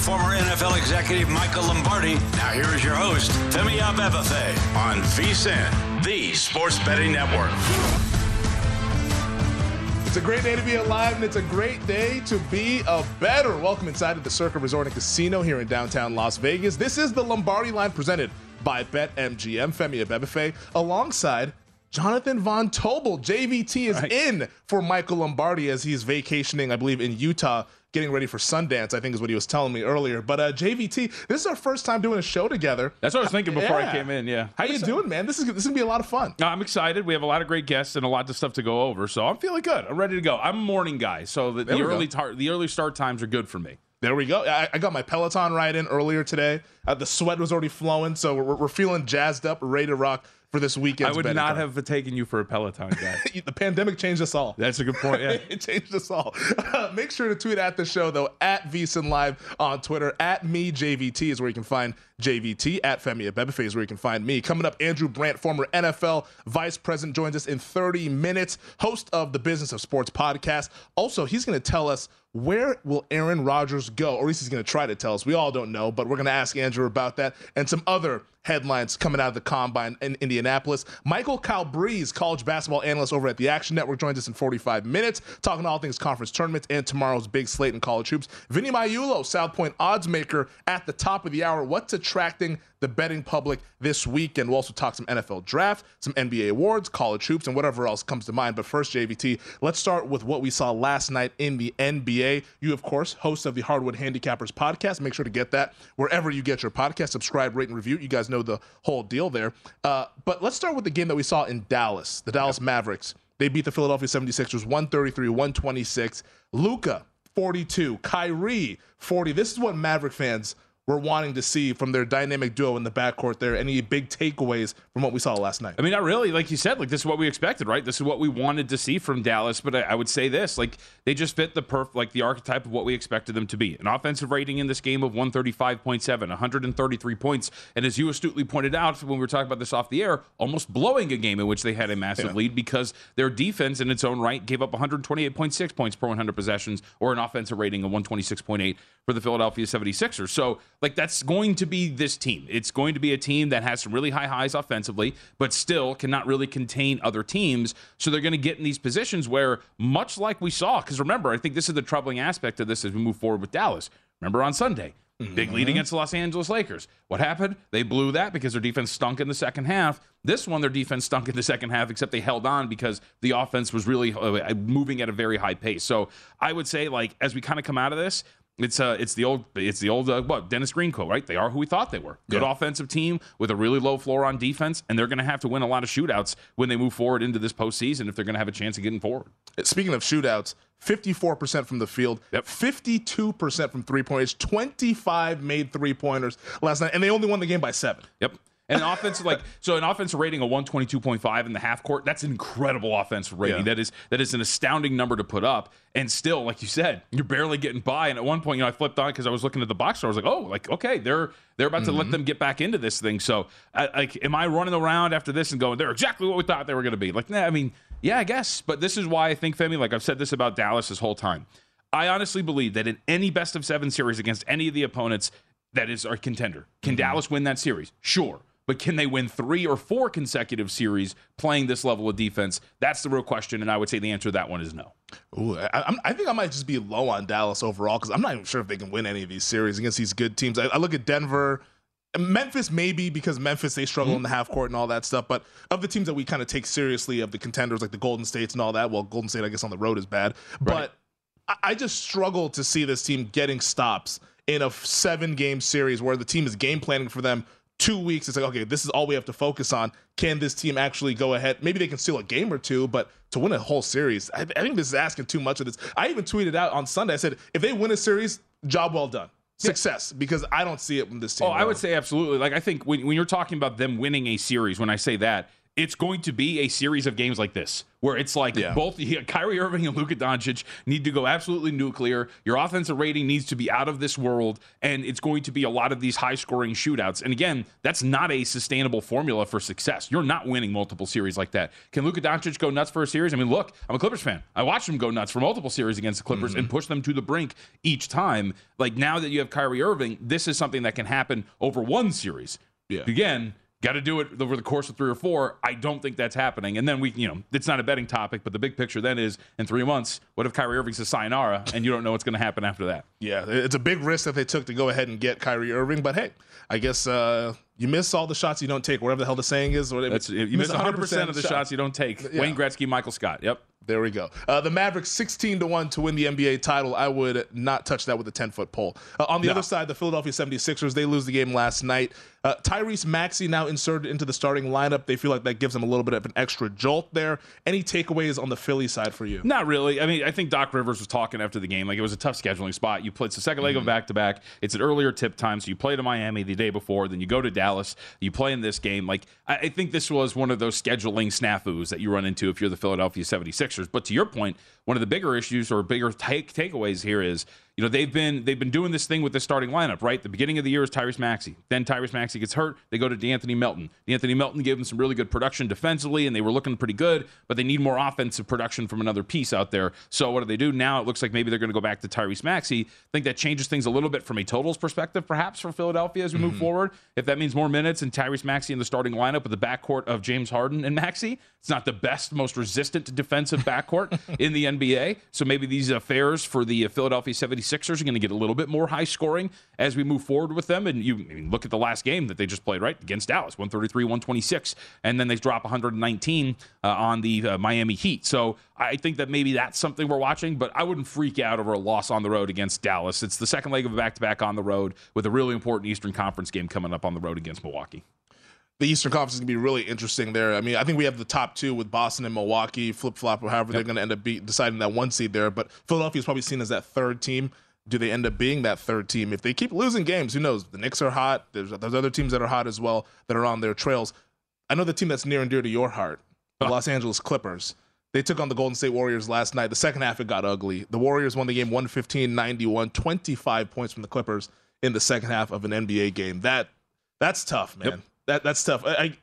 Former NFL executive Michael Lombardi. Now here is your host, Femi Abebefe, on VSIN, the Sports Betting Network. It's a great day to be alive, and it's a great day to be a bettor. Welcome inside of the Circa Resort and Casino here in downtown Las Vegas. This is the Lombardi line presented by BetMGM. Femi Abebefe alongside Jonathan Von Tobel. JVT is right. in for Michael Lombardi as he's vacationing, I believe, in Utah getting ready for Sundance, I think is what he was telling me earlier. But uh, JVT, this is our first time doing a show together. That's what I was thinking before yeah. I came in. Yeah. How you doing, man? This is this is gonna be a lot of fun. No, I'm excited. We have a lot of great guests and a lot of stuff to go over. So I'm feeling good. I'm ready to go. I'm a morning guy, so the, the early tar- the early start times are good for me. There we go. I, I got my Peloton ride in earlier today. Uh, the sweat was already flowing, so we're, we're feeling jazzed up, ready to rock for this weekend. I would not have taken you for a Peloton guy. the pandemic changed us all. That's a good point. Yeah, it changed us all. Uh, make sure to tweet at the show though at VSIN Live on Twitter. At me JVT is where you can find JVT. At Femi Abebefe is where you can find me. Coming up, Andrew Brandt, former NFL vice president, joins us in 30 minutes. Host of the Business of Sports podcast. Also, he's going to tell us where will Aaron Rodgers go? Or at least he's going to try to tell us. We all don't know, but we're going to ask Andrew about that and some other headlines coming out of the combine in Indianapolis. Michael Calabrese, college basketball analyst over at the Action Network, joins us in 45 minutes, talking all things conference tournaments and tomorrow's big slate in college hoops. Vinny Magliulo, South Point odds maker, at the top of the hour. What's attracting the betting public this weekend? We'll also talk some NFL draft, some NBA awards, college hoops, and whatever else comes to mind. But first, JVT, let's start with what we saw last night in the NBA. You, of course, host of the Hardwood Handicappers podcast. Make sure to get that wherever you get your podcast. Subscribe, rate, and review. You guys know the whole deal there. Uh, but let's start with the game that we saw in Dallas, the Dallas Mavericks. They beat the Philadelphia 76ers 133 126. Luka, 42. Kyrie, 40. This is what Maverick fans we're wanting to see from their dynamic duo in the backcourt there. Any big takeaways from what we saw last night? I mean, not really. Like you said, like this is what we expected, right? This is what we wanted to see from Dallas. But I, I would say this: like they just fit the perf, like the archetype of what we expected them to be. An offensive rating in this game of 135.7, 133 points, and as you astutely pointed out when we were talking about this off the air, almost blowing a game in which they had a massive yeah. lead because their defense in its own right gave up 128.6 points per 100 possessions, or an offensive rating of 126.8 for the Philadelphia 76ers. So like that's going to be this team. It's going to be a team that has some really high highs offensively, but still cannot really contain other teams. So they're going to get in these positions where, much like we saw, because remember, I think this is the troubling aspect of this as we move forward with Dallas. Remember on Sunday, Big lead against the Los Angeles Lakers. What happened? They blew that because their defense stunk in the second half. This one, their defense stunk in the second half, except they held on because the offense was really uh, moving at a very high pace. So I would say, like, as we kind of come out of this, it's uh, it's the old, it's the old uh, what Dennis Green quote, right? They are who we thought they were. Good Yeah. offensive team with a really low floor on defense, and they're going to have to win a lot of shootouts when they move forward into this postseason if they're going to have a chance of getting forward. Speaking of shootouts, 54% from the field, 52% from three pointers, 25 made three pointers last night, and they only won the game by seven. Yep. And an offensive like so an offensive rating of 122.5 in the half court, that's an incredible offensive rating. Yeah. That is that is an astounding number to put up. And still, like you said, you're barely getting by. And at one point, you know, I flipped on because I was looking at the box score. I was like, oh, like, okay, they're they're about to let mm-hmm. them get back into this thing. So I, like am I running around after this and going, they're exactly what we thought they were gonna be? Like, nah, I mean, yeah, I guess. But this is why I think Femi, like I've said this about Dallas this whole time. I honestly believe that in any best of seven series against any of the opponents that is our contender, can mm-hmm. Dallas win that series? Sure. But can they win three or four consecutive series playing this level of defense? That's the real question. And I would say the answer to that one is no. Ooh, I, I'm- think I might just be low on Dallas overall because I'm not even sure if they can win any of these series against these good teams. I, I look at Denver, Memphis, maybe because Memphis they struggle in the half court and all that stuff. But of the teams that we kind of take seriously, of the contenders like the Golden States and all that, well, Golden State I guess on the road is bad, but I, I just struggle to see this team getting stops in a seven game series where the team is game planning for them. Two weeks, it's like, okay, this is all we have to focus on. Can this team actually go ahead? Maybe they can steal a game or two, but to win a whole series, I, I think this is asking too much of this. I even tweeted out on Sunday, I said, if they win a series, job well done. Success, because I don't see it with this team. Oh, I would say absolutely. Like I think when, when you're talking about them winning a series, when I say that, it's going to be a series of games like this, where it's like Yeah. both yeah, Kyrie Irving and Luka Doncic need to go absolutely nuclear. Your offensive rating needs to be out of this world, and it's going to be a lot of these high scoring shootouts. And again, that's not a sustainable formula for success. You're not winning multiple series like that. Can Luka Doncic go nuts for a series? I mean, look, I'm a Clippers fan. I watched him go nuts for multiple series against the Clippers mm-hmm. and push them to the brink each time. Like now that you have Kyrie Irving, this is something that can happen over one series. Yeah. Again, got to do it over the course of three or four. I don't think that's happening. And then we, you know, it's not a betting topic, but the big picture then is in three months, what if Kyrie Irving's a sayonara and you don't know what's going to happen after that? Yeah, it's a big risk that they took to go ahead and get Kyrie Irving. But hey, I guess uh, you miss all the shots you don't take, whatever the hell the saying is. Whatever. That's you miss 100 percent of the shots you don't take. Yeah. Wayne Gretzky, Michael Scott. Yep. There we go. Uh, the Mavericks 16 to 1 to win the NBA title. I would not touch that with a 10 foot pole. Uh, on the No. other side, the Philadelphia 76ers, they lose the game last night. Uh, Tyrese Maxey now inserted into the starting lineup. They feel like that gives them a little bit of an extra jolt there. Any takeaways on the Philly side for you? Not really. I mean, I think Doc Rivers was talking after the game. Like it was a tough scheduling spot. You played the second leg of back to back. It's an earlier tip time, so you play to Miami the day before, then you go to Dallas. You play in this game. Like I, I think this was one of those scheduling snafus that you run into if you're the Philadelphia 76ers. But to your point, one of the bigger issues or bigger take takeaways here is you know they've been they've been doing this thing with the starting lineup, right? The beginning of the year is Tyrese Maxey. Then Tyrese Maxey gets hurt. They go to DeAnthony Melton. DeAnthony Melton gave them some really good production defensively, and they were looking pretty good. But they need more offensive production from another piece out there. So what do they do now? It looks like maybe they're going to go back to Tyrese Maxey. I think that changes things a little bit from a totals perspective, perhaps for Philadelphia as we mm-hmm. move forward. If that means more minutes and Tyrese Maxey in the starting lineup with the backcourt of James Harden and Maxey, it's not the best, most resistant defensive backcourt in the NBA. So maybe these affairs for the Philadelphia 76 Sixers are going to get a little bit more high scoring as we move forward with them. And you I mean, look at the last game that they just played, right? Against Dallas, 133, 126. And then they drop 119 uh, on the uh, Miami Heat. So I think that maybe that's something we're watching, but I wouldn't freak out over a loss on the road against Dallas. It's the second leg of a back to back on the road with a really important Eastern Conference game coming up on the road against Milwaukee the Eastern Conference is going to be really interesting there. I mean, I think we have the top two with Boston and Milwaukee, flip flop, or however they're going to end up be, deciding that one seed there. But Philadelphia is probably seen as that third team. Do they end up being that third team? If they keep losing games, who knows? The Knicks are hot. There's, there's other teams that are hot as well that are on their trails. I know the team that's near and dear to your heart, the Los Angeles Clippers. They took on the Golden State Warriors last night. The second half, it got ugly. The Warriors won the game 115 91, 25 points from the Clippers in the second half of an NBA game. That That's tough, man. That That's tough. I, I,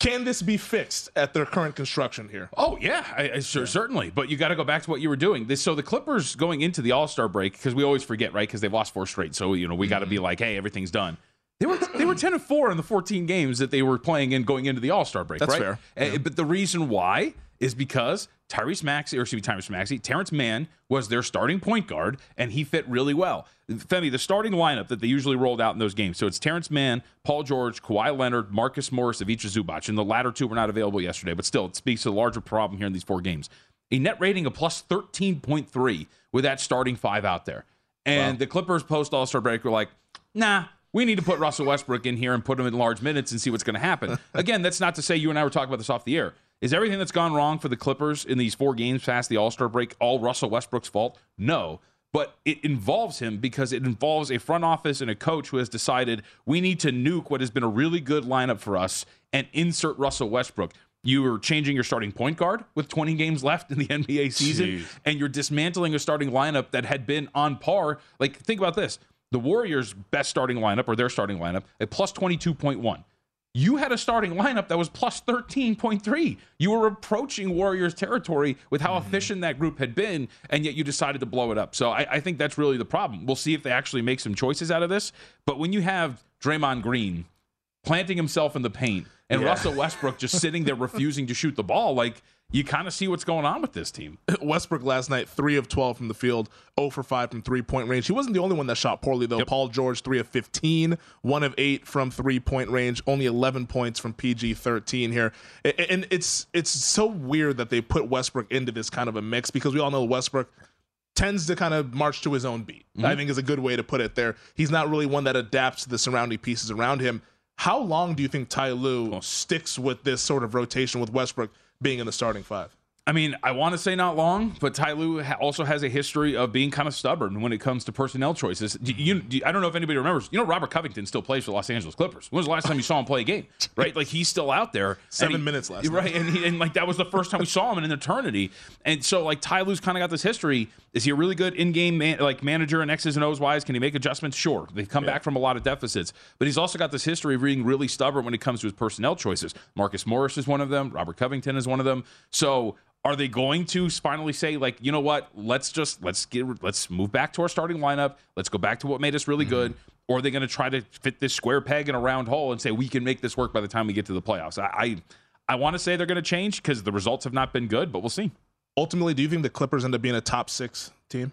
can this be fixed at their current construction here? Oh yeah, I, I, sure, certainly. But you got to go back to what you were doing. This, so the Clippers going into the All Star break because we always forget, right? Because they've lost four straight. So you know we got to Mm-hmm. be like, hey, everything's done. They were they were ten and four in the fourteen games that they were playing in going into the All Star break. That's right? fair. Uh, But the reason why is because Tyrese Maxey, or excuse me, Tyrese Maxey, Terance Mann was their starting point guard, and he fit really well. Femi, the starting lineup that they usually rolled out in those games. So it's Terance Mann, Paul George, Kawhi Leonard, Marcus Morris, Ivica Zubac, and the latter two were not available yesterday, but still, it speaks to the larger problem here in these four games. A net rating of plus 13.3 with that starting five out there. And wow. the Clippers post All Star break were like, nah, we need to put Russell Westbrook in here and put him in large minutes and see what's going to happen. Again, that's not to say you and I were talking about this off the air. Is everything that's gone wrong for the Clippers in these four games past the All Star break all Russell Westbrook's fault? No. But it involves him because it involves a front office and a coach who has decided we need to nuke what has been a really good lineup for us and insert Russell Westbrook. You are changing your starting point guard with 20 games left in the NBA season, Jeez. and you're dismantling a starting lineup that had been on par. Like, think about this the Warriors' best starting lineup, or their starting lineup, at plus 22.1 you had a starting lineup that was plus 13.3. You were approaching Warriors territory with how mm-hmm. efficient that group had been, and yet you decided to blow it up. So I, I, think that's really the problem. We'll see if they actually make some choices out of this. But when you have Draymond Green planting himself in the paint and yeah. Russell Westbrook just sitting there refusing to shoot the ball, like – you kind of see what's going on with this team. Westbrook last night, 3 of 12 from the field, 0 for 5 from three point range. He wasn't the only one that shot poorly, though. Yep. Paul George, 3 of 15, 1 of 8 from three point range, only 11 points from PG 13 here. And it's, it's so weird that they put Westbrook into this kind of a mix because we all know Westbrook tends to kind of march to his own beat. Mm-hmm. I think is a good way to put it there. He's not really one that adapts to the surrounding pieces around him. How long do you think Ty Lue sticks with this sort of rotation with Westbrook? being in the starting five. I mean, I want to say not long, but Ty Lue also has a history of being kind of stubborn when it comes to personnel choices. You, you, I don't know if anybody remembers. You know, Robert Covington still plays for the Los Angeles Clippers. When was the last time you saw him play a game? Right, like he's still out there. Seven he, minutes last. Right, and, he, and like that was the first time we saw him in an eternity. And so, like Ty Lue's kind of got this history. Is he a really good in-game man, like manager and X's and O's wise? Can he make adjustments? Sure. They've come yeah. back from a lot of deficits, but he's also got this history of being really stubborn when it comes to his personnel choices. Marcus Morris is one of them. Robert Covington is one of them. So are they going to finally say like, you know what? Let's just let's get let's move back to our starting lineup. Let's go back to what made us really mm-hmm. good. Or are they going to try to fit this square peg in a round hole and say we can make this work by the time we get to the playoffs? I I, I want to say they're going to change because the results have not been good, but we'll see. Ultimately, do you think the Clippers end up being a top six team?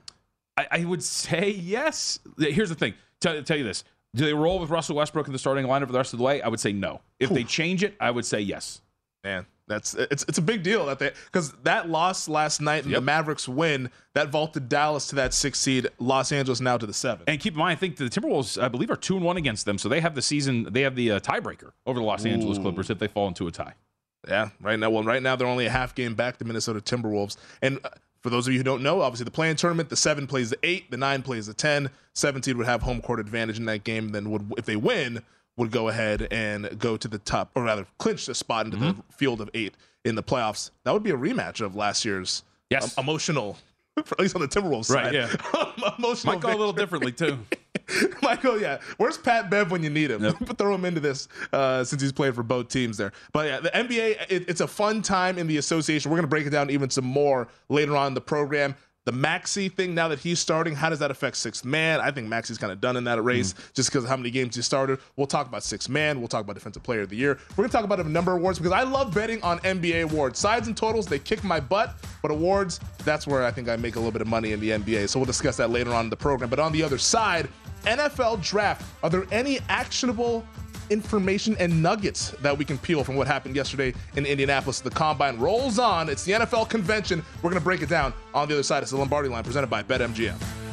I, I would say yes. Here's the thing. Tell, tell you this. Do they roll with Russell Westbrook in the starting lineup for the rest of the way? I would say no. If they change it, I would say yes. Man, that's it's it's a big deal that they because that loss last night and yep. the Mavericks win that vaulted Dallas to that six seed, Los Angeles now to the seven. And keep in mind, I think the Timberwolves, I believe, are two and one against them, so they have the season, they have the uh, tiebreaker over the Los Ooh. Angeles Clippers if they fall into a tie. Yeah, right now. Well, right now they're only a half game back to Minnesota Timberwolves, and. Uh, for those of you who don't know, obviously the play-in tournament, the seven plays the eight, the nine plays the ten. Seven seed would have home court advantage in that game. Then would if they win, would go ahead and go to the top, or rather clinch a spot into mm-hmm. the field of eight in the playoffs. That would be a rematch of last year's yes. Um, emotional, at least on the Timberwolves right, side. Yeah. emotional. Might go a little differently too. Michael, yeah. Where's Pat Bev when you need him? Yep. Throw him into this uh, since he's played for both teams there. But yeah, the NBA, it, it's a fun time in the association. We're going to break it down even some more later on in the program. The Maxey thing, now that he's starting, how does that affect sixth man? I think Maxey's kind of done in that race mm. just because of how many games he started. We'll talk about sixth man. We'll talk about defensive player of the year. We're going to talk about a number of awards because I love betting on NBA awards. Sides and totals, they kick my butt, but awards, that's where I think I make a little bit of money in the NBA. So we'll discuss that later on in the program. But on the other side, NFL draft. Are there any actionable information and nuggets that we can peel from what happened yesterday in Indianapolis. The combine rolls on. It's the NFL convention. We're going to break it down on the other side. It's the Lombardi line presented by BetMGM.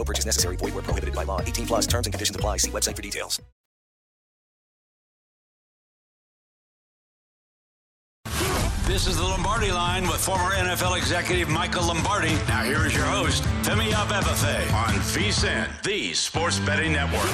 No purchase necessary. Void where prohibited by law. 18 plus terms and conditions apply. See website for details. This is the Lombardi line with former NFL executive Michael Lombardi. Now here is your host, Femi Abebefe on VSIN, the sports betting network.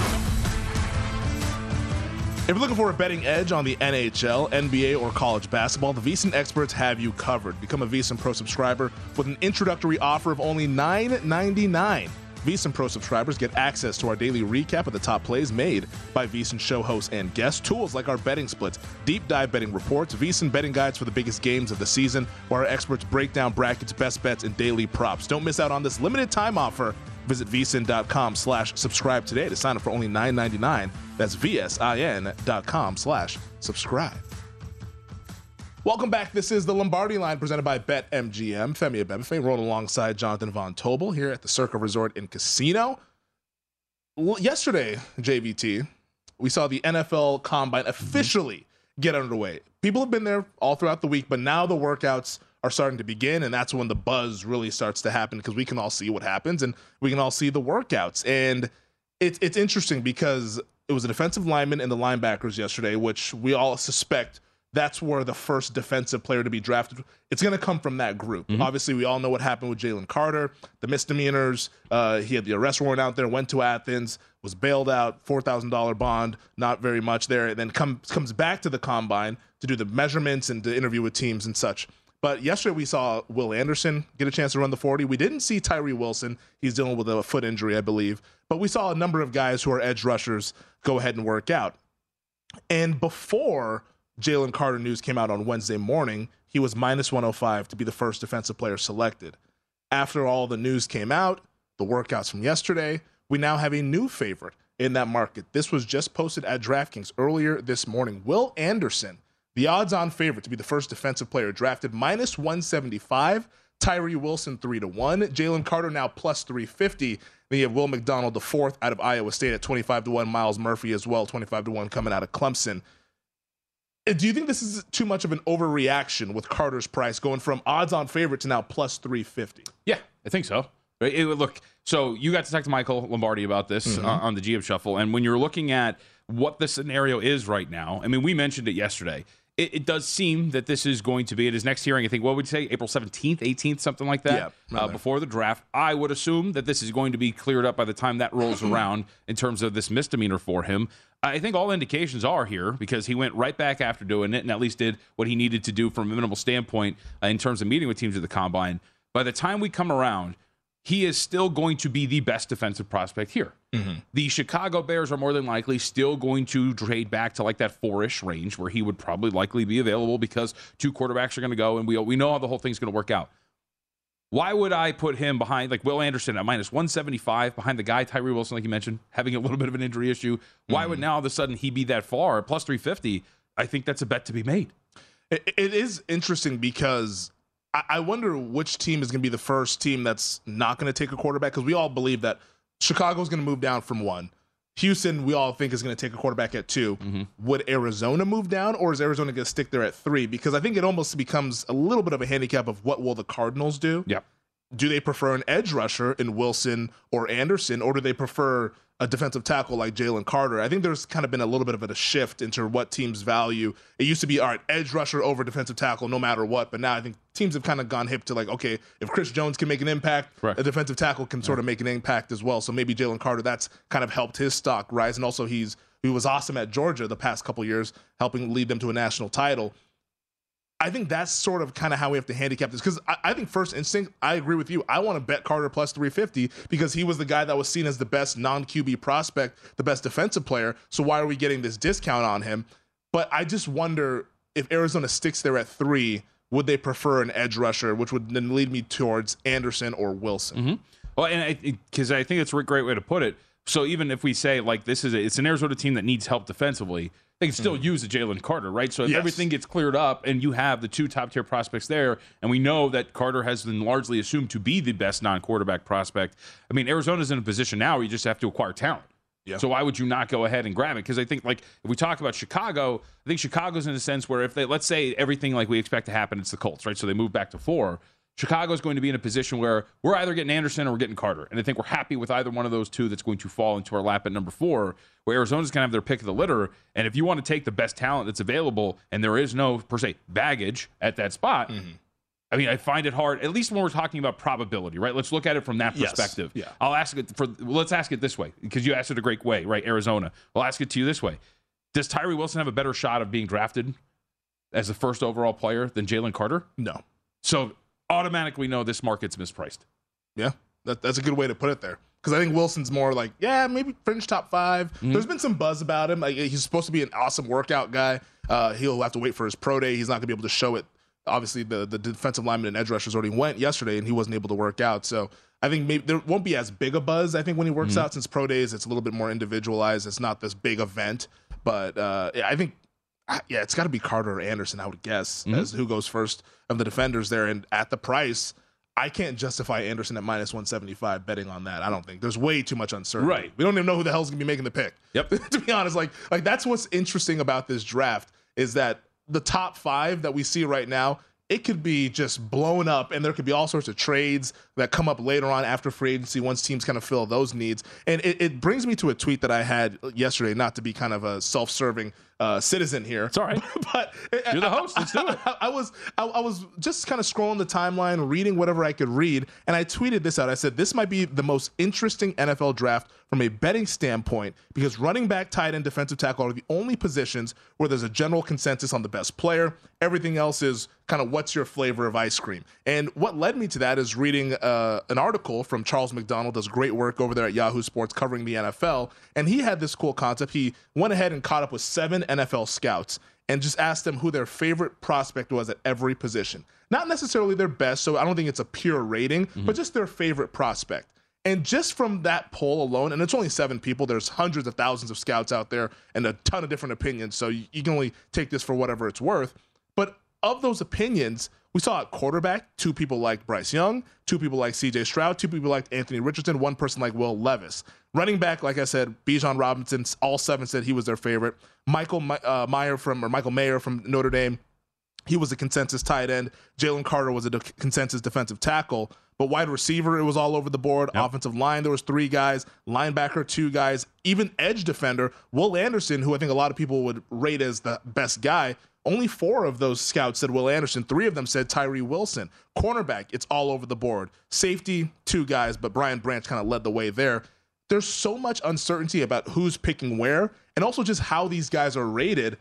If you're looking for a betting edge on the NHL, NBA, or college basketball, the VSIN experts have you covered. Become a VSIN Pro subscriber with an introductory offer of only $9.99. VSIN Pro subscribers get access to our daily recap of the top plays made by VSIN show hosts and guests, tools like our betting splits, deep dive betting reports, VSIN betting guides for the biggest games of the season, where our experts break down brackets, best bets, and daily props. Don't miss out on this limited time offer. Visit vsin.com slash subscribe today to sign up for only $9.99. That's vsin.com slash subscribe. Welcome back. This is the Lombardi line presented by BetMGM. Femi Abebefe rolling alongside Jonathan Von Tobel here at the Circa Resort and Casino. Yesterday, JVT, we saw the NFL Combine officially get underway. People have been there all throughout the week, but now the workouts are starting to begin, and that's when the buzz really starts to happen because we can all see what happens and we can all see the workouts. And it's it's interesting because it was a defensive lineman and the linebackers yesterday, which we all suspect that's where the first defensive player to be drafted. It's going to come from that group. Mm-hmm. Obviously, we all know what happened with Jalen Carter, the misdemeanors. Uh, he had the arrest warrant out there, went to Athens, was bailed out, four thousand dollar bond, not very much there, and then comes comes back to the combine to do the measurements and to interview with teams and such. But yesterday we saw Will Anderson get a chance to run the 40. We didn't see Tyree Wilson. He's dealing with a foot injury, I believe. But we saw a number of guys who are edge rushers go ahead and work out. And before Jalen Carter news came out on Wednesday morning, he was minus 105 to be the first defensive player selected. After all the news came out, the workouts from yesterday, we now have a new favorite in that market. This was just posted at DraftKings earlier this morning. Will Anderson, the odds on favorite to be the first defensive player drafted, minus 175. Tyree Wilson, 3 to 1. Jalen Carter now plus 350. Then you have Will McDonald, the fourth out of Iowa State at 25 to 1. Myles Murphy as well, 25 to 1 coming out of Clemson. Do you think this is too much of an overreaction with Carter's price going from odds on favorite to now plus 350? Yeah, I think so. It, look, so you got to talk to Michael Lombardi about this mm-hmm. uh, on the GM Shuffle, and when you're looking at what the scenario is right now, I mean, we mentioned it yesterday. It, it, does seem that this is going to be at his next hearing. I think what would you say, April seventeenth, eighteenth, something like that. Yeah, uh, before the draft, I would assume that this is going to be cleared up by the time that rolls around in terms of this misdemeanor for him. I think all indications are here because he went right back after doing it and at least did what he needed to do from a minimal standpoint uh, in terms of meeting with teams at the combine. By the time we come around, he is still going to be the best defensive prospect here. Mm-hmm. The Chicago Bears are more than likely still going to trade back to like that four-ish range where he would probably likely be available because two quarterbacks are going to go, and we we know how the whole thing's going to work out. Why would I put him behind like Will Anderson at minus 175 behind the guy Tyree Wilson, like you mentioned, having a little bit of an injury issue? Why mm-hmm. would now all of a sudden he be that far plus 350? I think that's a bet to be made. it, it is interesting because I wonder which team is going to be the first team that's not going to take a quarterback because we all believe that Chicago's going to move down from one. Houston, we all think is going to take a quarterback at 2 mm-hmm. Would Arizona move down, or is Arizona going to stick there at three? Because I think it almost becomes a little bit of a handicap of what will the Cardinals do. Yeah. Do they prefer an edge rusher in Wilson or Anderson, or do they prefer a defensive tackle like Jalen Carter. I think there's kind of been a little bit of a shift into what teams value. It used to be, all right, edge rusher over defensive tackle no matter what. But now I think teams have kind of gone hip to like, okay, if Chris Jones can make an impact, right. a defensive tackle can sort of make an impact as well. So maybe Jalen Carter, that's kind of helped his stock rise. And also he's he was awesome at Georgia the past couple years, helping lead them to a national title. I think that's sort of kind of how we have to handicap this because I, I, think first instinct, I agree with you. I want to bet Carter plus 350 because he was the guy that was seen as the best non QB prospect, the best defensive player. So why are we getting this discount on him? But I just wonder if Arizona sticks there at three, would they prefer an edge rusher, which would then lead me towards Anderson or Wilson? Mm-hmm. Well, and because I, I think it's a great way to put it. So even if we say like this is a, it's an Arizona team that needs help defensively, they can still mm. use a Jalen Carter, right? So if yes. everything gets cleared up and you have the two top tier prospects there, and we know that Carter has been largely assumed to be the best non quarterback prospect, I mean, Arizona's in a position now where you just have to acquire talent. Yeah. So why would you not go ahead and grab it? Because I think like if we talk about Chicago, I think Chicago's in a sense where if they let's say everything like we expect to happen, it's the Colts, right? So they move back to four. Chicago is going to be in a position where we're either getting Anderson or we're getting Carter. And I think we're happy with either one of those two that's going to fall into our lap at number four, where Arizona's going to have their pick of the litter. And if you want to take the best talent that's available and there is no, per se, baggage at that spot, mm-hmm. I mean, I find it hard, at least when we're talking about probability, right? Let's look at it from that perspective. Yes. Yeah. I'll ask it for, let's ask it this way, because you asked it a great way, right? Arizona. I'll ask it to you this way Does Tyree Wilson have a better shot of being drafted as the first overall player than Jalen Carter? No. So automatically know this market's mispriced. Yeah, that, that's a good way to put it there. Because I think Wilson's more like, yeah, maybe fringe top 5 mm-hmm. There's been some buzz about him. Like, he's supposed to be an awesome workout guy. Uh, he'll have to wait for his pro day. He's not going to be able to show it. Obviously, the, the defensive lineman and edge rushers already went yesterday, and he wasn't able to work out. So I think maybe there won't be as big a buzz. I think when he works mm-hmm. out, since pro days, it's a little bit more individualized. It's not this big event. But uh, I think yeah, it's got to be Carter or Anderson, I would guess, mm-hmm. as who goes first of the defenders there. And at the price, I can't justify Anderson at minus 175 betting on that. I don't think there's way too much uncertainty. Right. We don't even know who the hell's gonna be making the pick. Yep. to be honest, like like that's what's interesting about this draft is that the top five that we see right now, it could be just blown up, and there could be all sorts of trades that come up later on after free agency once teams kind of fill those needs. And it, it brings me to a tweet that I had yesterday, not to be kind of a self-serving uh, citizen here. It's all right. but you're the host. Let's do it. I, I was I, I, was just kind of scrolling the timeline, reading whatever I could read, and I tweeted this out. I said this might be the most interesting NFL draft from a betting standpoint because running back, tight end, defensive tackle are the only positions where there's a general consensus on the best player. Everything else is kind of what's your flavor of ice cream. And what led me to that is reading uh, an article from Charles McDonald, does great work over there at Yahoo Sports covering the NFL, and he had this cool concept. He went ahead and caught up with seven NFL scouts and just asked them who their favorite prospect was at every position. Not necessarily their best, so I don't think it's a pure rating, mm-hmm. but just their favorite prospect. And just from that poll alone, and it's only seven people, there's hundreds of thousands of scouts out there and a ton of different opinions. So you, you can only take this for whatever it's worth. But of those opinions, we saw at quarterback, two people like Bryce Young, two people like CJ Stroud, two people like Anthony Richardson, one person like Will Levis. Running back, like I said, Bijan Robinson, all seven said he was their favorite. Michael uh, Meyer from or Michael Mayer from Notre Dame, he was a consensus tight end. Jalen Carter was a de- consensus defensive tackle. But wide receiver, it was all over the board. Yep. Offensive line, there was three guys. Linebacker, two guys. Even edge defender, Will Anderson, who I think a lot of people would rate as the best guy, only four of those scouts said Will Anderson. Three of them said Tyree Wilson. Cornerback, it's all over the board. Safety, two guys, but Brian Branch kind of led the way there. There's so much uncertainty about who's picking where and also just how these guys are rated.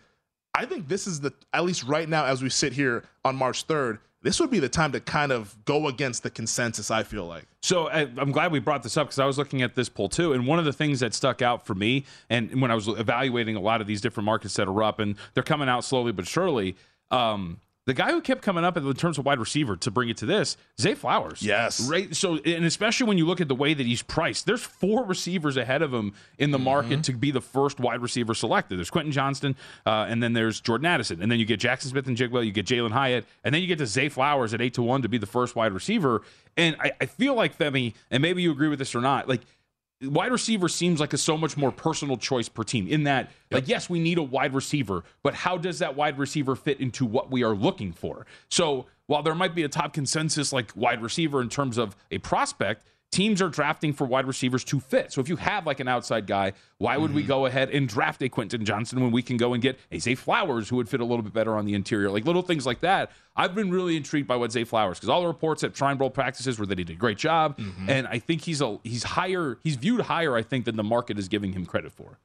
I think this is the, at least right now, as we sit here on March 3rd, this would be the time to kind of go against the consensus, I feel like. So I, I'm glad we brought this up because I was looking at this poll too, and one of the things that stuck out for me, and when I was evaluating a lot of these different markets that are up, and they're coming out slowly but surely. Um, the guy who kept coming up in terms of wide receiver to bring it to this, Zay Flowers. Yes. Right. So, and especially when you look at the way that he's priced, there's four receivers ahead of him in the market Mm-hmm. to be the first wide receiver selected. There's Quentin Johnston, uh, and then there's Jordan Addison, and then you get Jaxon Smith-Njigba, you get Jalin Hyatt, and then you get to Zay Flowers at eight to one to be the first wide receiver. And I, I feel like Femi, and maybe you agree with this or not, like wide receiver seems like a so much more personal choice per team in that like yes we need a wide receiver but how does that wide receiver fit into what we are looking for? So while there might be a top consensus like wide receiver in terms of a prospect teams are drafting for wide receivers to fit so if you have like an outside guy why would we mm-hmm. go ahead and draft a quentin johnson when we can go and get a zay flowers who would fit a little bit better on the interior like little things like that i've been really intrigued by what zay flowers because all the reports at Shrine Bowl practices were that he did a great job mm-hmm. and I think he's a he's higher he's viewed higher I think than the market is giving him credit for.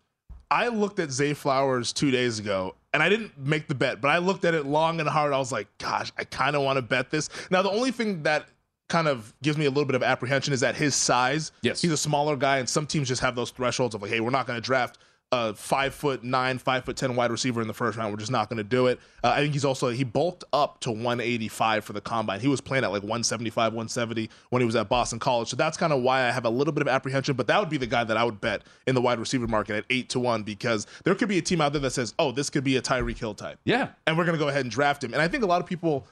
I looked at Zay Flowers two days ago, and I didn't make the bet, but I looked at it long and hard. I was like, gosh, I kind of want to bet this. Now, the only thing that kind of gives me a little bit of apprehension is that his size. Yes. He's a smaller guy, and some teams just have those thresholds of like, hey, we're not going to draft a five foot nine, five foot ten wide receiver in the first round. We're just not going to do it. Uh, I think he's also he bulked up to 185 for the combine. He was playing at like 175, 170 when he was at Boston College. So that's kind of why I have a little bit of apprehension. But that would be the guy that I would bet in the wide receiver market at eight to one because there could be a team out there that says, oh, this could be a Tyreek Hill type, Yeah. and we're going to go ahead and draft him. And I think a lot of people.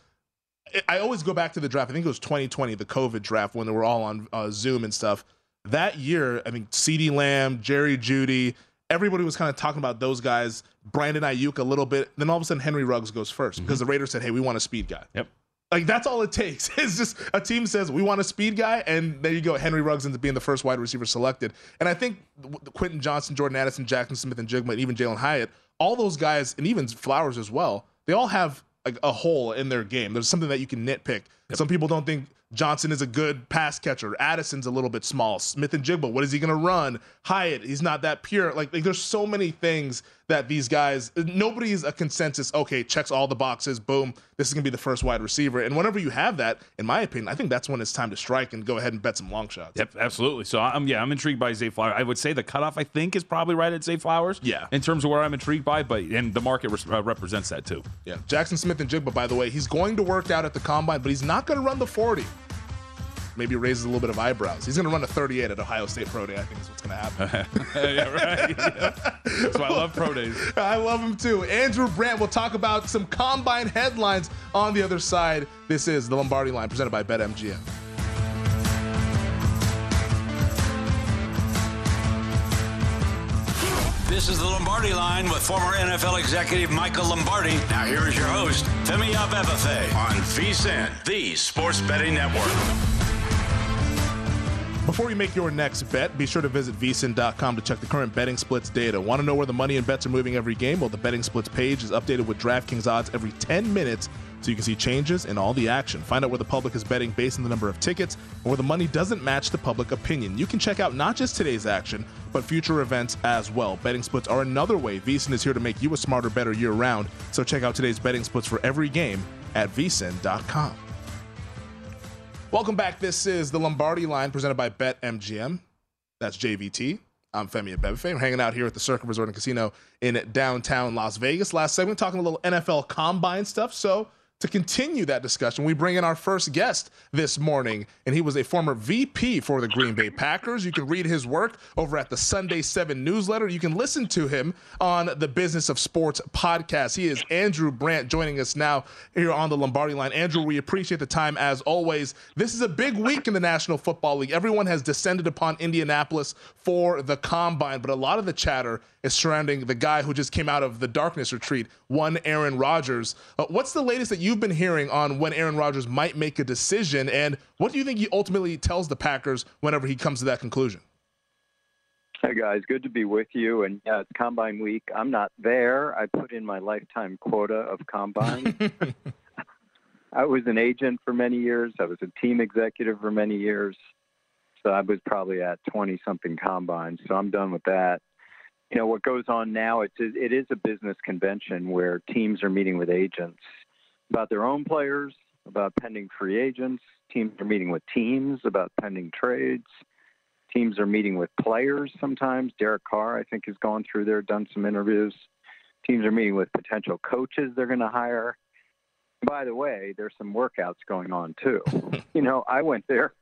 I always go back to the draft. I think it was 2020, the COVID draft, when they were all on uh, Zoom and stuff. That year, I mean, CeeDee Lamb, Jerry Jeudy, everybody was kind of talking about those guys. Brandon Aiyuk a little bit. Then all of a sudden, Henry Ruggs goes 1st because the Raiders said, "Hey, we want a speed guy." Yep. Like that's all it takes. It's just a team says we want a speed guy, and there you go. Henry Ruggs ends up being the first wide receiver selected. And I think Quentin Johnson, Jordan Addison, Jaxon Smith-Njigba, and even Jalin Hyatt, all those guys, and even Flowers as well, they all have like a hole in their game. There's something that you can nitpick. Some people don't think Johnson is a good pass catcher. Addison's a little bit small. Smith-Njigba, what is he going to run? Hyatt, he's not that pure. Like, like, there's so many things that these guys, nobody's a consensus. Okay, checks all the boxes. Boom, this is going to be the first wide receiver. And whenever you have that, in my opinion, I think that's when it's time to strike and go ahead and bet some long shots. Yep, absolutely. So I'm yeah, I'm intrigued by Zay Flowers. I would say the cutoff I think is probably right at Zay Flowers. Yeah. In terms of where I'm intrigued by, but and the market res- uh, represents that too. Yeah, Jaxon Smith-Njigba, by the way, he's going to work out at the combine, but he's not going to run the 40. Maybe raises a little bit of eyebrows. He's going to run a 38 at Ohio State Pro Day. I think is what's going to happen. yeah, right. Yeah. So I love pro days. I love him too. Andrew Brandt will talk about some combine headlines on the other side. This is the Lombardi line presented by BetMGM. This is the Lombardi line with former NFL executive Michael Lombardi. Now here is your host, Femi Abebefe on VSIN, the sports betting network. Before you make your next bet, be sure to visit vsin.com to check the current betting splits data. Want to know where the money and bets are moving every game? Well, the betting splits page is updated with DraftKings odds every 10 minutes so you can see changes in all the action. Find out where the public is betting based on the number of tickets and where the money doesn't match the public opinion. You can check out not just today's action, but future events as well. Betting splits are another way VSIN is here to make you a smarter, better year round. So check out today's betting splits for every game at vsin.com. Welcome back. This is the Lombardi line presented by BetMGM. That's JVT. I'm Femi Abebefe. We're hanging out here at the Circa Resort and Casino in downtown Las Vegas. Last segment, talking a little NFL combine stuff. So, to continue that discussion, we bring in our first guest this morning, and he was a former VP for the Green Bay Packers. You can read his work over at the Sunday 7 newsletter. You can listen to him on the Business of Sports podcast. He is Andrew Brandt joining us now here on the Lombardi line. Andrew, we appreciate the time as always. This is a big week in the National Football League. Everyone has descended upon Indianapolis for the combine, but a lot of the chatter is surrounding the guy who just came out of the darkness retreat, one Aaron Rodgers. Uh, what's the latest that you've been hearing on when Aaron Rodgers might make a decision, and what do you think he ultimately tells the Packers whenever he comes to that conclusion? Hey guys, good to be with you. And yeah, it's Combine Week. I'm not there. I put in my lifetime quota of Combine. I was an agent for many years. I was a team executive for many years. So I was probably at 20 something combines. So I'm done with that. You know, what goes on now, it's, it is a business convention where teams are meeting with agents about their own players, about pending free agents. Teams are meeting with teams about pending trades. Teams are meeting with players sometimes. Derek Carr, I think, has gone through there, done some interviews. Teams are meeting with potential coaches they're going to hire. By the way, there's some workouts going on too. you know, I went there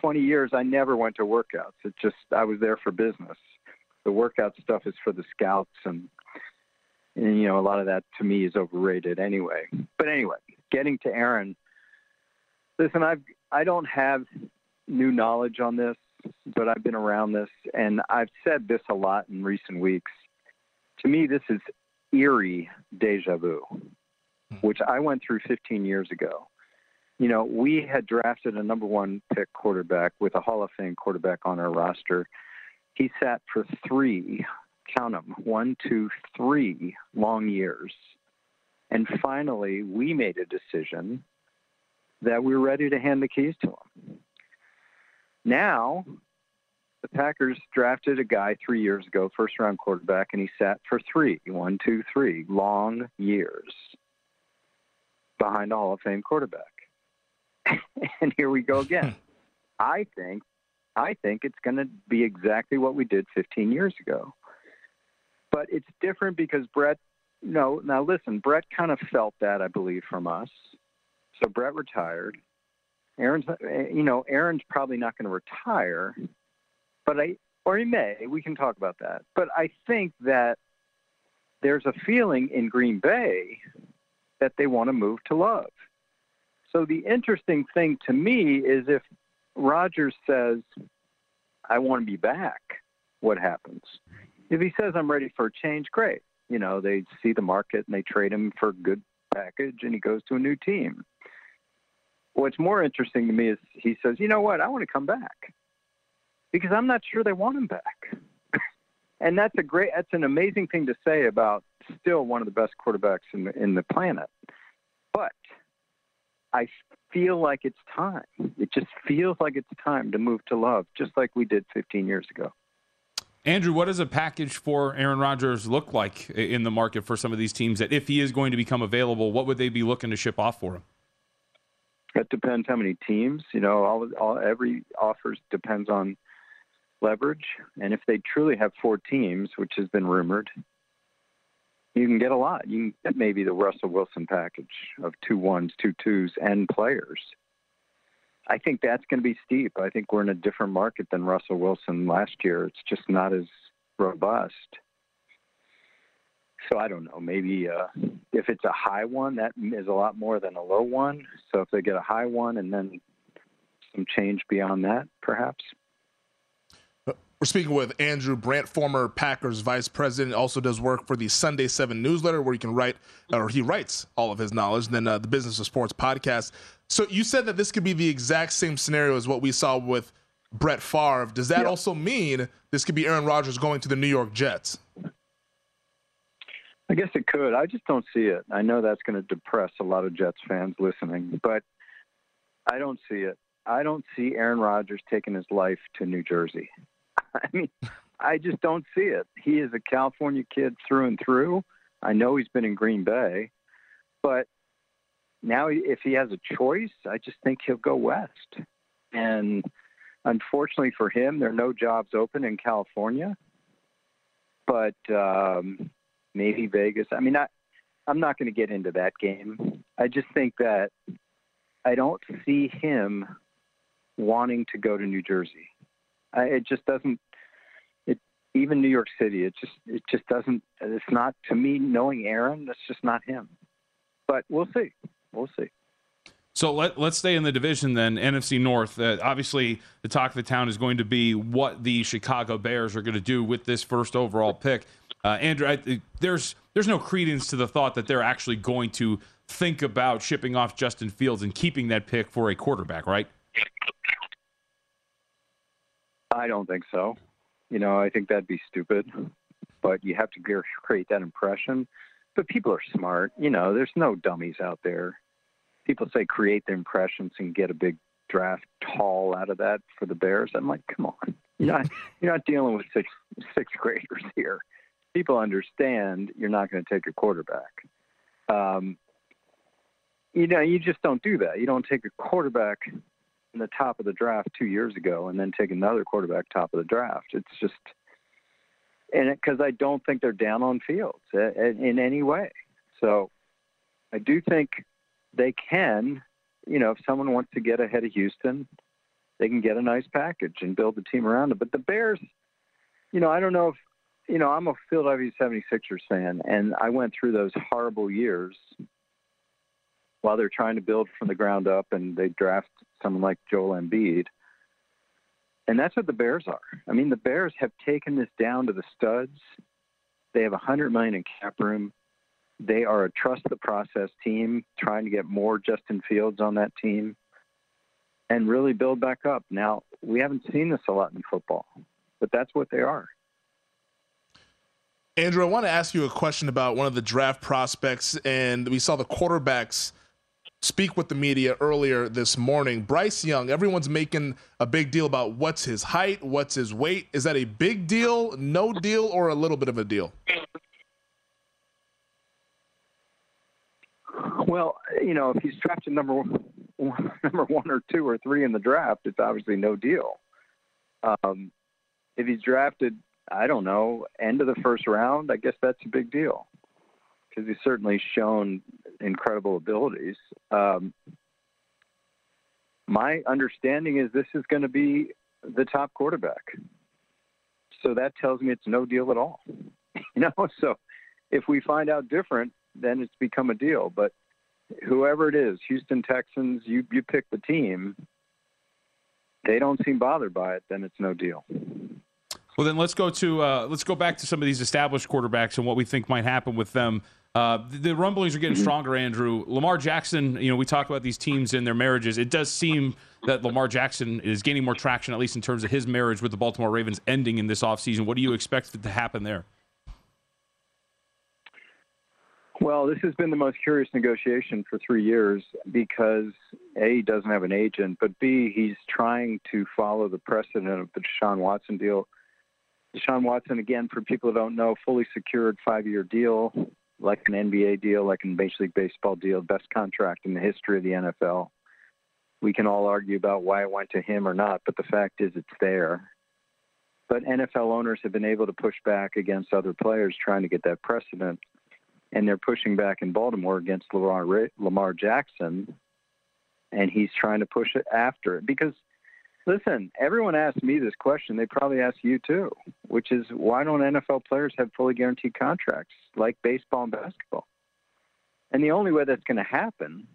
20 years. I never went to workouts. It just I was there for business. The workout stuff is for the scouts, and, and you know a lot of that to me is overrated anyway. But anyway, getting to Aaron. Listen, I've I don't have new knowledge on this, but I've been around this, and I've said this a lot in recent weeks. To me, this is eerie deja vu hmm. which I went through 15 years ago. You know, we had drafted a number one pick quarterback with a Hall of Fame quarterback on our roster. He sat for three, count them, one, two, three long years. And finally, we made a decision that we were ready to hand the keys to him. Now, the Packers drafted a guy three years ago, first round quarterback, and he sat for three, one, two, three long years behind a Hall of Fame quarterback. and here we go again. Hmm. I think I think it's going to be exactly what we did 15 years ago. But it's different because Brett no, now listen, Brett kind of felt that I believe from us. So Brett retired. Aaron's you know, Aaron's probably not going to retire, but I or he may, we can talk about that. But I think that there's a feeling in Green Bay that they want to move to love. So the interesting thing to me is if Rodgers says, I want to be back, what happens? If he says, I'm ready for a change, great. You know, they see the market and they trade him for a good package and he goes to a new team. What's more interesting to me is he says, you know what, I want to come back because I'm not sure they want him back. and that's a great, that's an amazing thing to say about still one of the best quarterbacks in the, in the planet. But I feel like it's time. It just feels like it's time to move to love, just like we did 15 years ago. Andrew, what does a package for Aaron Rodgers look like in the market for some of these teams that if he is going to become available, what would they be looking to ship off for him? It depends how many teams. You know, all, all every offers depends on leverage, and if they truly have four teams, which has been rumored, you can get a lot. You can get maybe the Russell Wilson package of two ones, two twos, and players. I think that's going to be steep. I think we're in a different market than Russell Wilson last year. It's just not as robust. So I don't know. Maybe uh, if it's a high one, that is a lot more than a low one. So if they get a high one and then some change beyond that, perhaps. We're speaking with Andrew Brandt, former Packers vice president, also does work for the Sunday 7 newsletter where you can write, or he writes all of his knowledge, and then uh, the Business of Sports podcast. So you said that this could be the exact same scenario as what we saw with Brett Favre. Does that also mean this could be Aaron Rodgers going to the New York Jets? I guess it could. I just don't see it. I know that's going to depress a lot of Jets fans listening, but I don't see it. I don't see Aaron Rodgers taking his life to New Jersey. I mean, I just don't see it. He is a California kid through and through. I know he's been in Green Bay, but now if he has a choice, I just think he'll go west. And unfortunately for him, there are no jobs open in California. But um, maybe Vegas. I mean, I, I'm not going to get into that game. I just think that I don't see him wanting to go to New Jersey. I, it just doesn't. It even New York City. It just it just doesn't. It's not to me. Knowing Aaron, that's just not him. But we'll see. We'll see. So let, let's stay in the division then, NFC North. Uh, obviously, the talk of the town is going to be what the Chicago Bears are going to do with this first overall pick. Uh, Andrew, I, there's there's no credence to the thought that they're actually going to think about shipping off Justin Fields and keeping that pick for a quarterback, right? I don't think so. You know, I think that'd be stupid, but you have to create that impression. But people are smart. You know, there's no dummies out there. People say create the impressions and get a big draft haul out of that for the Bears. I'm like, come on. You're not you're not dealing with six sixth graders here. People understand you're not going to take a quarterback. Um, you know, you just don't do that. You don't take a quarterback in the top of the draft two years ago and then take another quarterback top of the draft. It's just, and because I don't think they're down on Fields in any way. So I do think they can, you know, if someone wants to get ahead of Houston, they can get a nice package and build the team around it. But the Bears, you know, I don't know if, you know, I'm a Philadelphia 76ers fan, and I went through those horrible years while they're trying to build from the ground up and they draft someone like Joel Embiid. And that's what the Bears are. I mean, the Bears have taken this down to the studs. They have a hundred million in cap room. They are a trust the process team, trying to get more Justin Fields on that team and really build back up. Now, we haven't seen this a lot in football, but that's what they are. Andrew, I want to ask you a question about one of the draft prospects, and we saw the quarterbacks speak with the media earlier this morning. Bryce Young, everyone's making a big deal about what's his height, what's his weight. Is that a big deal, no deal, or a little bit of a deal? Well, you know, if he's drafted number one, number one or two or three in the draft, it's obviously no deal. Um, if he's drafted, I don't know, end of the first round, I guess that's a big deal because he's certainly shown incredible abilities. Um, my understanding is this is going to be the top quarterback. So that tells me it's no deal at all. you know, so if we find out different, then it's become a deal. But whoever it is, Houston Texans, you you pick the team. They don't seem bothered by it, then it's no deal. Well, then let's go to uh, let's go back to some of these established quarterbacks and what we think might happen with them. Uh, the, the, rumblings are getting mm-hmm. stronger, Andrew. Lamar Jackson, you know, we talk about these teams and their marriages. It does seem that Lamar Jackson is gaining more traction, at least in terms of his marriage with the Baltimore Ravens ending in this offseason. What do you expect to happen there? Well, this has been the most curious negotiation for three years because A, doesn't have an agent, but B, he's trying to follow the precedent of the Deshaun Watson deal. Deshaun Watson, again, for people who don't know, fully secured five year deal, like an NBA deal, like a Major League Baseball deal, best contract in the history of the NFL. We can all argue about why it went to him or not, but the fact is it's there. But NFL owners have been able to push back against other players trying to get that precedent and they're pushing back in Baltimore against Lamar, Lamar Jackson, and he's trying to push it after it. Because, listen, everyone asked me this question. They probably ask you too, which is why don't NFL players have fully guaranteed contracts like baseball and basketball? And the only way that's going to happen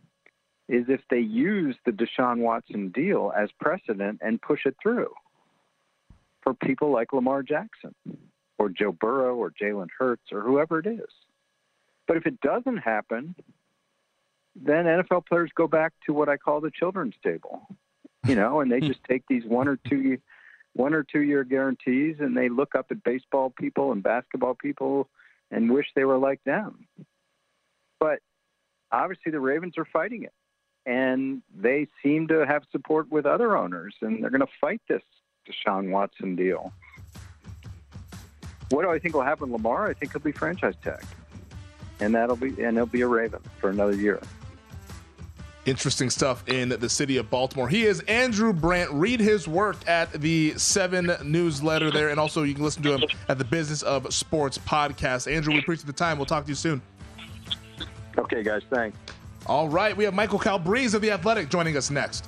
is if they use the Deshaun Watson deal as precedent and push it through for people like Lamar Jackson or Joe Burrow or Jalen Hurts or whoever it is. But if it doesn't happen, then NFL players go back to what I call the children's table, you know, and they hmm. just take these one or two, one or two year guarantees, and they look up at baseball people and basketball people and wish they were like them. But obviously, the Ravens are fighting it, and they seem to have support with other owners, and they're going to fight this Deshaun Watson deal. What do I think will happen, Lamar? I think he'll be franchise tagged and that'll be and he'll be a Raven for another year. Interesting stuff in the city of Baltimore. He is Andrew Brandt. Read his work at the Seven newsletter there, and also you can listen to him at the Business of Sports podcast. Andrew, we appreciate the time. We'll talk to you soon. Okay, guys. Thanks. All right, we have Michael Calabrese of the Athletic joining us next.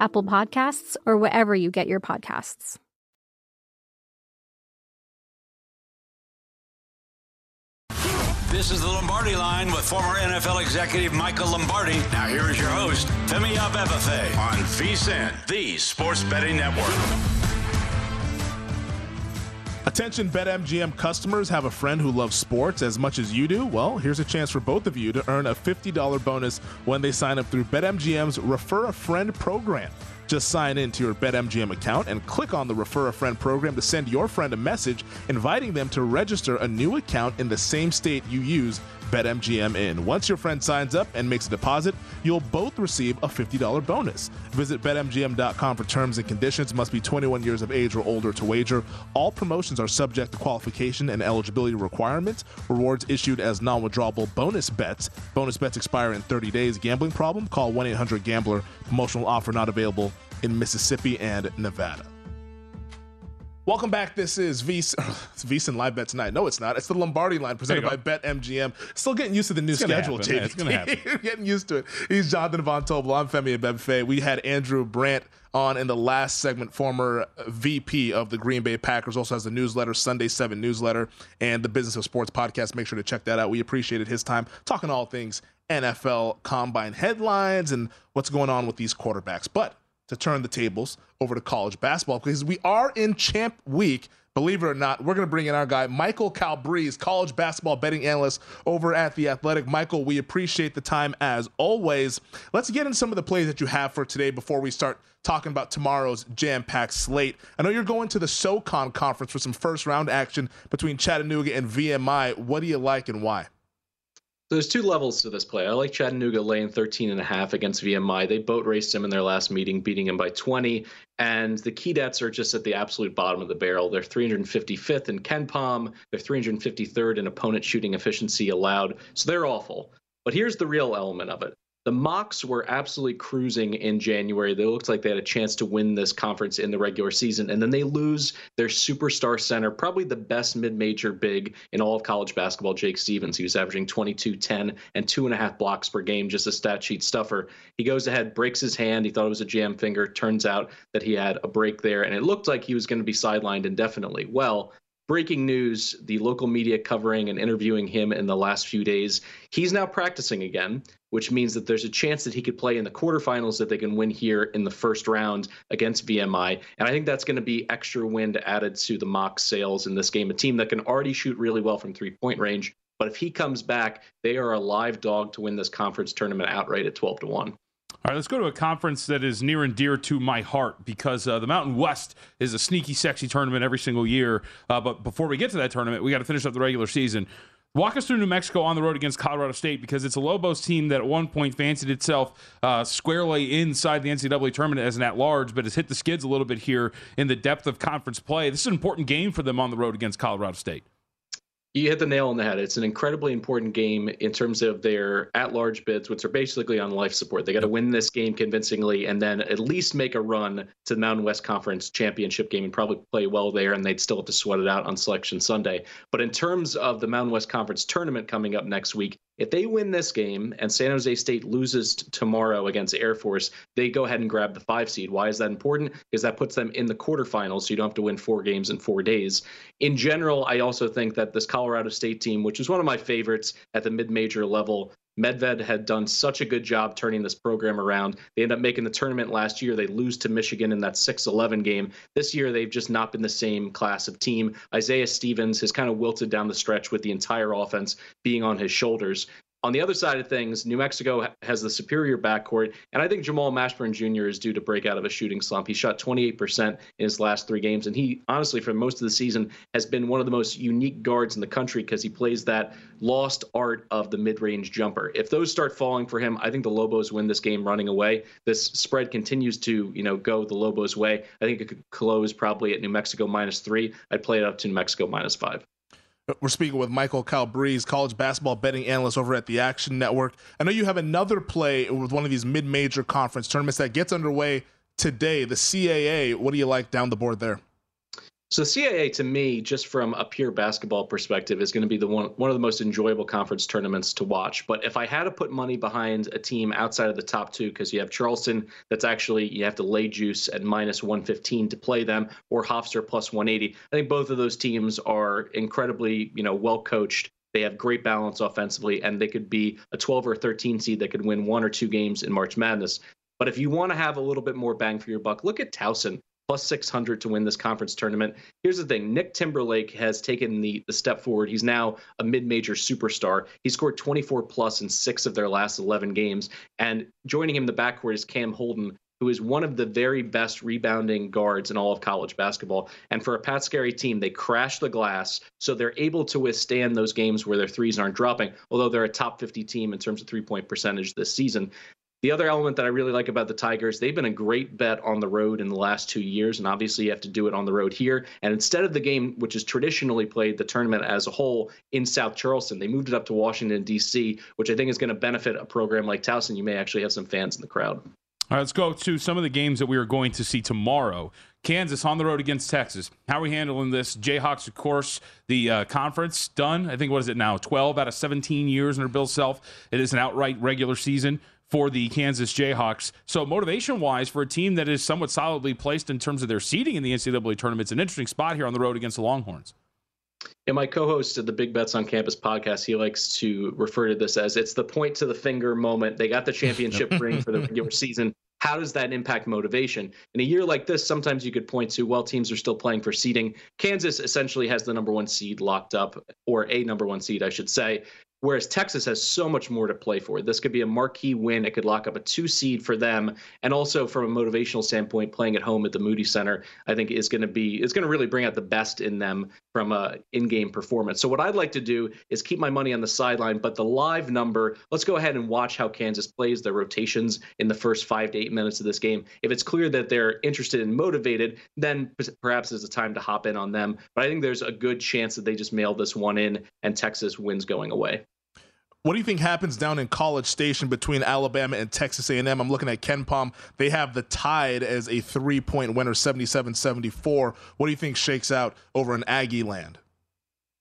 Apple Podcasts, or wherever you get your podcasts. This is the Lombardi line with former NFL executive Michael Lombardi. Now here is your host, Femi Abebefe on VSIN, the sports betting network. Attention BetMGM customers have a friend who loves sports as much as you do? Well, here's a chance for both of you to earn a $50 bonus when they sign up through BetMGM's Refer a Friend program. Just sign in to your BetMGM account and click on the Refer a Friend program to send your friend a message inviting them to register a new account in the same state you use BetMGM in. Once your friend signs up and makes a deposit, you'll both receive a $50 bonus. Visit BetMGM.com for terms and conditions. Must be 21 years of age or older to wager. All promotions are subject to qualification and eligibility requirements. Rewards issued as non withdrawable bonus bets. Bonus bets expire in 30 days. Gambling problem? Call 1 800 Gambler. Promotional offer not available in Mississippi and Nevada. Welcome back. This is VSIN Live Bet tonight. No, it's not. It's the Lombardi line presented by BetMGM. Still getting used to the new It's schedule, happen, man. It's gonna happen. You're getting used to it. He's Jonathan Von Tobel. I'm Femi Abebefe. We had Andrew Brandt on in the last segment, former VP of the Green Bay Packers. Also has the newsletter, Sunday 7 newsletter, and the Business of Sports podcast. Make sure to check that out. We appreciated his time talking all things NFL combine headlines and what's going on with these quarterbacks. But to turn the tables over to college basketball because we are in champ week. Believe it or not, we're going to bring in our guy, Michael Calabrese, college basketball betting analyst over at The Athletic. Michael, we appreciate the time as always. Let's get in some of the plays that you have for today before we start talking about tomorrow's jam packed slate. I know you're going to the SOCON conference for some first round action between Chattanooga and VMI. What do you like and why? There's two levels to this play. I like Chattanooga laying 13 and a half against VMI. They boat raced him in their last meeting, beating him by 20. And the Keydets are just at the absolute bottom of the barrel. They're 355th in KenPom. They're 353rd in opponent shooting efficiency allowed. So they're awful. But here's the real element of it. The Mocs were absolutely cruising in January. They looked like they had a chance to win this conference in the regular season. And then they lose their superstar center, probably the best mid major big in all of college basketball, Jake Stevens. He was averaging 22, 10, and two and a half blocks per game, just a stat sheet stuffer. He goes ahead, breaks his hand. He thought it was a jam finger. Turns out that he had a break there, and it looked like he was going to be sidelined indefinitely. Well, breaking news the local media covering and interviewing him in the last few days he's now practicing again which means that there's a chance that he could play in the quarterfinals that they can win here in the first round against vmi and i think that's going to be extra wind added to the Mocs sales in this game a team that can already shoot really well from three point range but if he comes back they are a live dog to win this conference tournament outright at 12 to 1 all right, let's go to a conference that is near and dear to my heart because uh, the Mountain West is a sneaky, sexy tournament every single year. Uh, but before we get to that tournament, we got to finish up the regular season. Walk us through New Mexico on the road against Colorado State because it's a Lobos team that at one point fancied itself uh, squarely inside the NCAA tournament as an at large, but has hit the skids a little bit here in the depth of conference play. This is an important game for them on the road against Colorado State. You hit the nail on the head. It's an incredibly important game in terms of their at large bids, which are basically on life support. They got to win this game convincingly and then at least make a run to the Mountain West Conference championship game and probably play well there, and they'd still have to sweat it out on Selection Sunday. But in terms of the Mountain West Conference tournament coming up next week, if they win this game and San Jose State loses t- tomorrow against Air Force, they go ahead and grab the five seed. Why is that important? Because that puts them in the quarterfinals, so you don't have to win four games in four days. In general, I also think that this Colorado State team, which is one of my favorites at the mid major level, Medved had done such a good job turning this program around. They end up making the tournament last year. They lose to Michigan in that 6 11 game. This year, they've just not been the same class of team. Isaiah Stevens has kind of wilted down the stretch with the entire offense being on his shoulders. On the other side of things, New Mexico has the superior backcourt, and I think Jamal Mashburn Jr. is due to break out of a shooting slump. He shot 28% in his last three games, and he honestly, for most of the season, has been one of the most unique guards in the country because he plays that lost art of the mid-range jumper. If those start falling for him, I think the Lobos win this game running away. This spread continues to, you know, go the Lobos' way. I think it could close probably at New Mexico minus three. I'd play it up to New Mexico minus five. We're speaking with Michael Calabrese, college basketball betting analyst over at the Action Network. I know you have another play with one of these mid-major conference tournaments that gets underway today, the CAA. What do you like down the board there? So CAA to me, just from a pure basketball perspective, is going to be the one one of the most enjoyable conference tournaments to watch. But if I had to put money behind a team outside of the top two, because you have Charleston, that's actually you have to lay juice at minus 115 to play them, or Hofstra plus 180. I think both of those teams are incredibly, you know, well coached. They have great balance offensively, and they could be a 12 or 13 seed that could win one or two games in March Madness. But if you want to have a little bit more bang for your buck, look at Towson plus 600 to win this conference tournament. Here's the thing Nick Timberlake has taken the, the step forward. He's now a mid major superstar. He scored 24 plus in six of their last 11 games. And joining him in the backcourt is Cam Holden, who is one of the very best rebounding guards in all of college basketball. And for a Pat Skerry team, they crash the glass, so they're able to withstand those games where their threes aren't dropping, although they're a top 50 team in terms of three point percentage this season. The other element that I really like about the Tigers, they've been a great bet on the road in the last two years, and obviously you have to do it on the road here. And instead of the game, which is traditionally played the tournament as a whole in South Charleston, they moved it up to Washington D.C., which I think is going to benefit a program like Towson. You may actually have some fans in the crowd. All right, let's go to some of the games that we are going to see tomorrow. Kansas on the road against Texas. How are we handling this? Jayhawks, of course, the uh, conference done. I think what is it now? Twelve out of seventeen years under Bill Self. It is an outright regular season for the Kansas Jayhawks. So, motivation wise, for a team that is somewhat solidly placed in terms of their seeding in the NCAA tournament, it's an interesting spot here on the road against the Longhorns. And my co-host of the Big Bets on Campus podcast, he likes to refer to this as it's the point to the finger moment. They got the championship ring for the regular season. How does that impact motivation? In a year like this, sometimes you could point to, well, teams are still playing for seeding. Kansas essentially has the number one seed locked up, or a number one seed, I should say Whereas Texas has so much more to play for. This could be a marquee win. It could lock up a two seed for them. And also from a motivational standpoint, playing at home at the Moody Center, I think is going to be, is going to really bring out the best in them from a in-game performance. So what I'd like to do is keep my money on the sideline, but the live number, let's go ahead and watch how Kansas plays their rotations in the first five to eight minutes of this game. If it's clear that they're interested and motivated, then perhaps it's a time to hop in on them. But I think there's a good chance that they just mail this one in and Texas wins going away. What do you think happens down in College Station between Alabama and Texas A&M? I'm looking at KenPom. They have the Tide as a three-point winner, 77-74. What do you think shakes out over in Aggie land?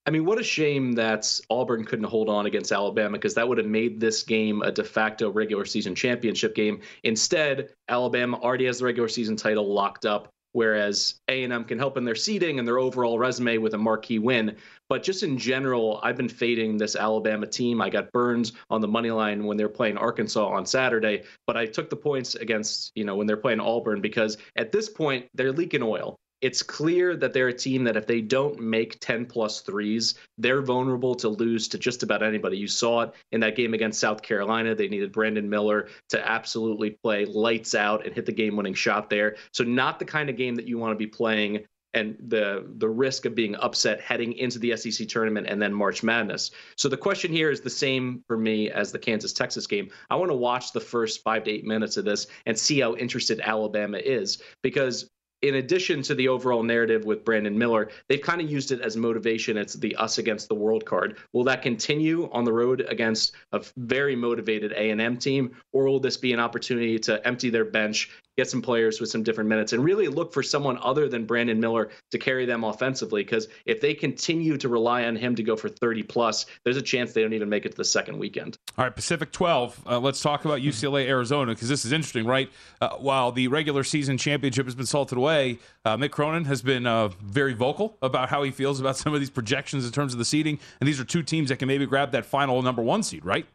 I mean, what a shame that Auburn couldn't hold on against Alabama because that would have made this game a de facto regular season championship game. Instead, Alabama already has the regular season title locked up whereas A&M can help in their seeding and their overall resume with a marquee win. But just in general, I've been fading this Alabama team. I got Burns on the money line when they're playing Arkansas on Saturday, but I took the points against, you know, when they're playing Auburn because at this point, they're leaking oil it's clear that they're a team that if they don't make 10 plus threes, they're vulnerable to lose to just about anybody. You saw it in that game against South Carolina. They needed Brandon Miller to absolutely play lights out and hit the game winning shot there. So, not the kind of game that you want to be playing and the the risk of being upset heading into the SEC tournament and then March Madness. So the question here is the same for me as the Kansas Texas game. I want to watch the first 5 to 8 minutes of this and see how interested Alabama is because in addition to the overall narrative with Brandon Miller, they've kind of used it as motivation. It's the us against the world card. Will that continue on the road against a very motivated A&M team, or will this be an opportunity to empty their bench, get some players with some different minutes, and really look for someone other than Brandon Miller to carry them offensively? Because if they continue to rely on him to go for 30 plus, there's a chance they don't even make it to the second weekend. All right, Pacific 12. Uh, let's talk about UCLA Arizona because this is interesting, right? Uh, while the regular season championship has been salted away uh, Mick Cronin has been uh, very vocal about how he feels about some of these projections in terms of the seeding. And these are two teams that can maybe grab that final number one seed, right?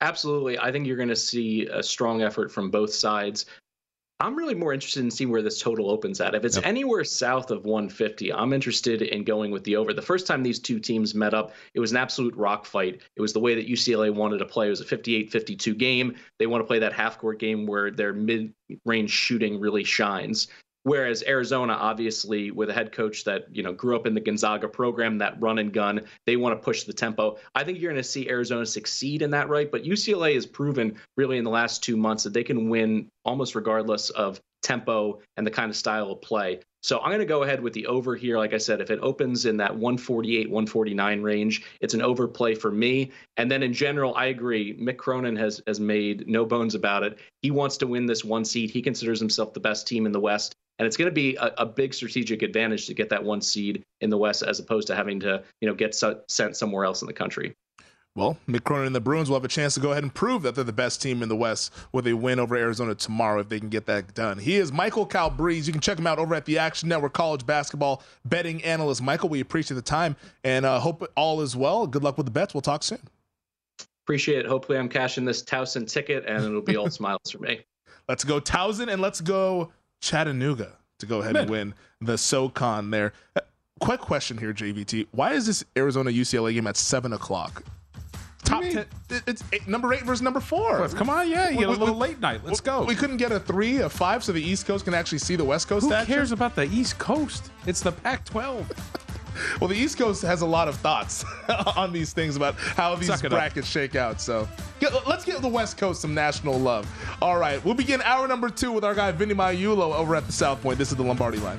Absolutely. I think you're going to see a strong effort from both sides. I'm really more interested in seeing where this total opens at. If it's yep. anywhere south of 150, I'm interested in going with the over. The first time these two teams met up, it was an absolute rock fight. It was the way that UCLA wanted to play. It was a 58 52 game. They want to play that half court game where their mid range shooting really shines. Whereas Arizona, obviously, with a head coach that you know grew up in the Gonzaga program, that run and gun, they want to push the tempo. I think you're going to see Arizona succeed in that, right? But UCLA has proven really in the last two months that they can win almost regardless of tempo and the kind of style of play. So I'm going to go ahead with the over here. Like I said, if it opens in that 148, 149 range, it's an overplay for me. And then in general, I agree. Mick Cronin has has made no bones about it. He wants to win this one seed. He considers himself the best team in the West. And it's going to be a, a, big strategic advantage to get that one seed in the West as opposed to having to, you know, get su- sent somewhere else in the country. Well, Mick Cronin and the Bruins will have a chance to go ahead and prove that they're the best team in the West with a win over Arizona tomorrow if they can get that done. He is Michael Calabrese. You can check him out over at the Action Network College Basketball Betting Analyst. Michael, we appreciate the time and uh, hope all is well. Good luck with the bets. We'll talk soon. Appreciate it. Hopefully, I'm cashing this Towson ticket and it'll be all smiles for me. Let's go Towson and let's go Chattanooga to go ahead and win the SoCon there. Uh, quick question here, JVT. Why is this Arizona UCLA game at seven o'clock? Top ten. It's eight, number eight versus number four. Come on, yeah, you get a little late night. Let's we, go. We couldn't get a three, a five, so the East Coast can actually see the West Coast. Who action? cares about the East Coast? It's the Pac-12. well, the East Coast has a lot of thoughts on these things about how these brackets shake out. So let's give the West Coast some national love. All right, we'll begin hour number two with our guy Vinny Magliulo over at the South Point. This is the Lombardi line.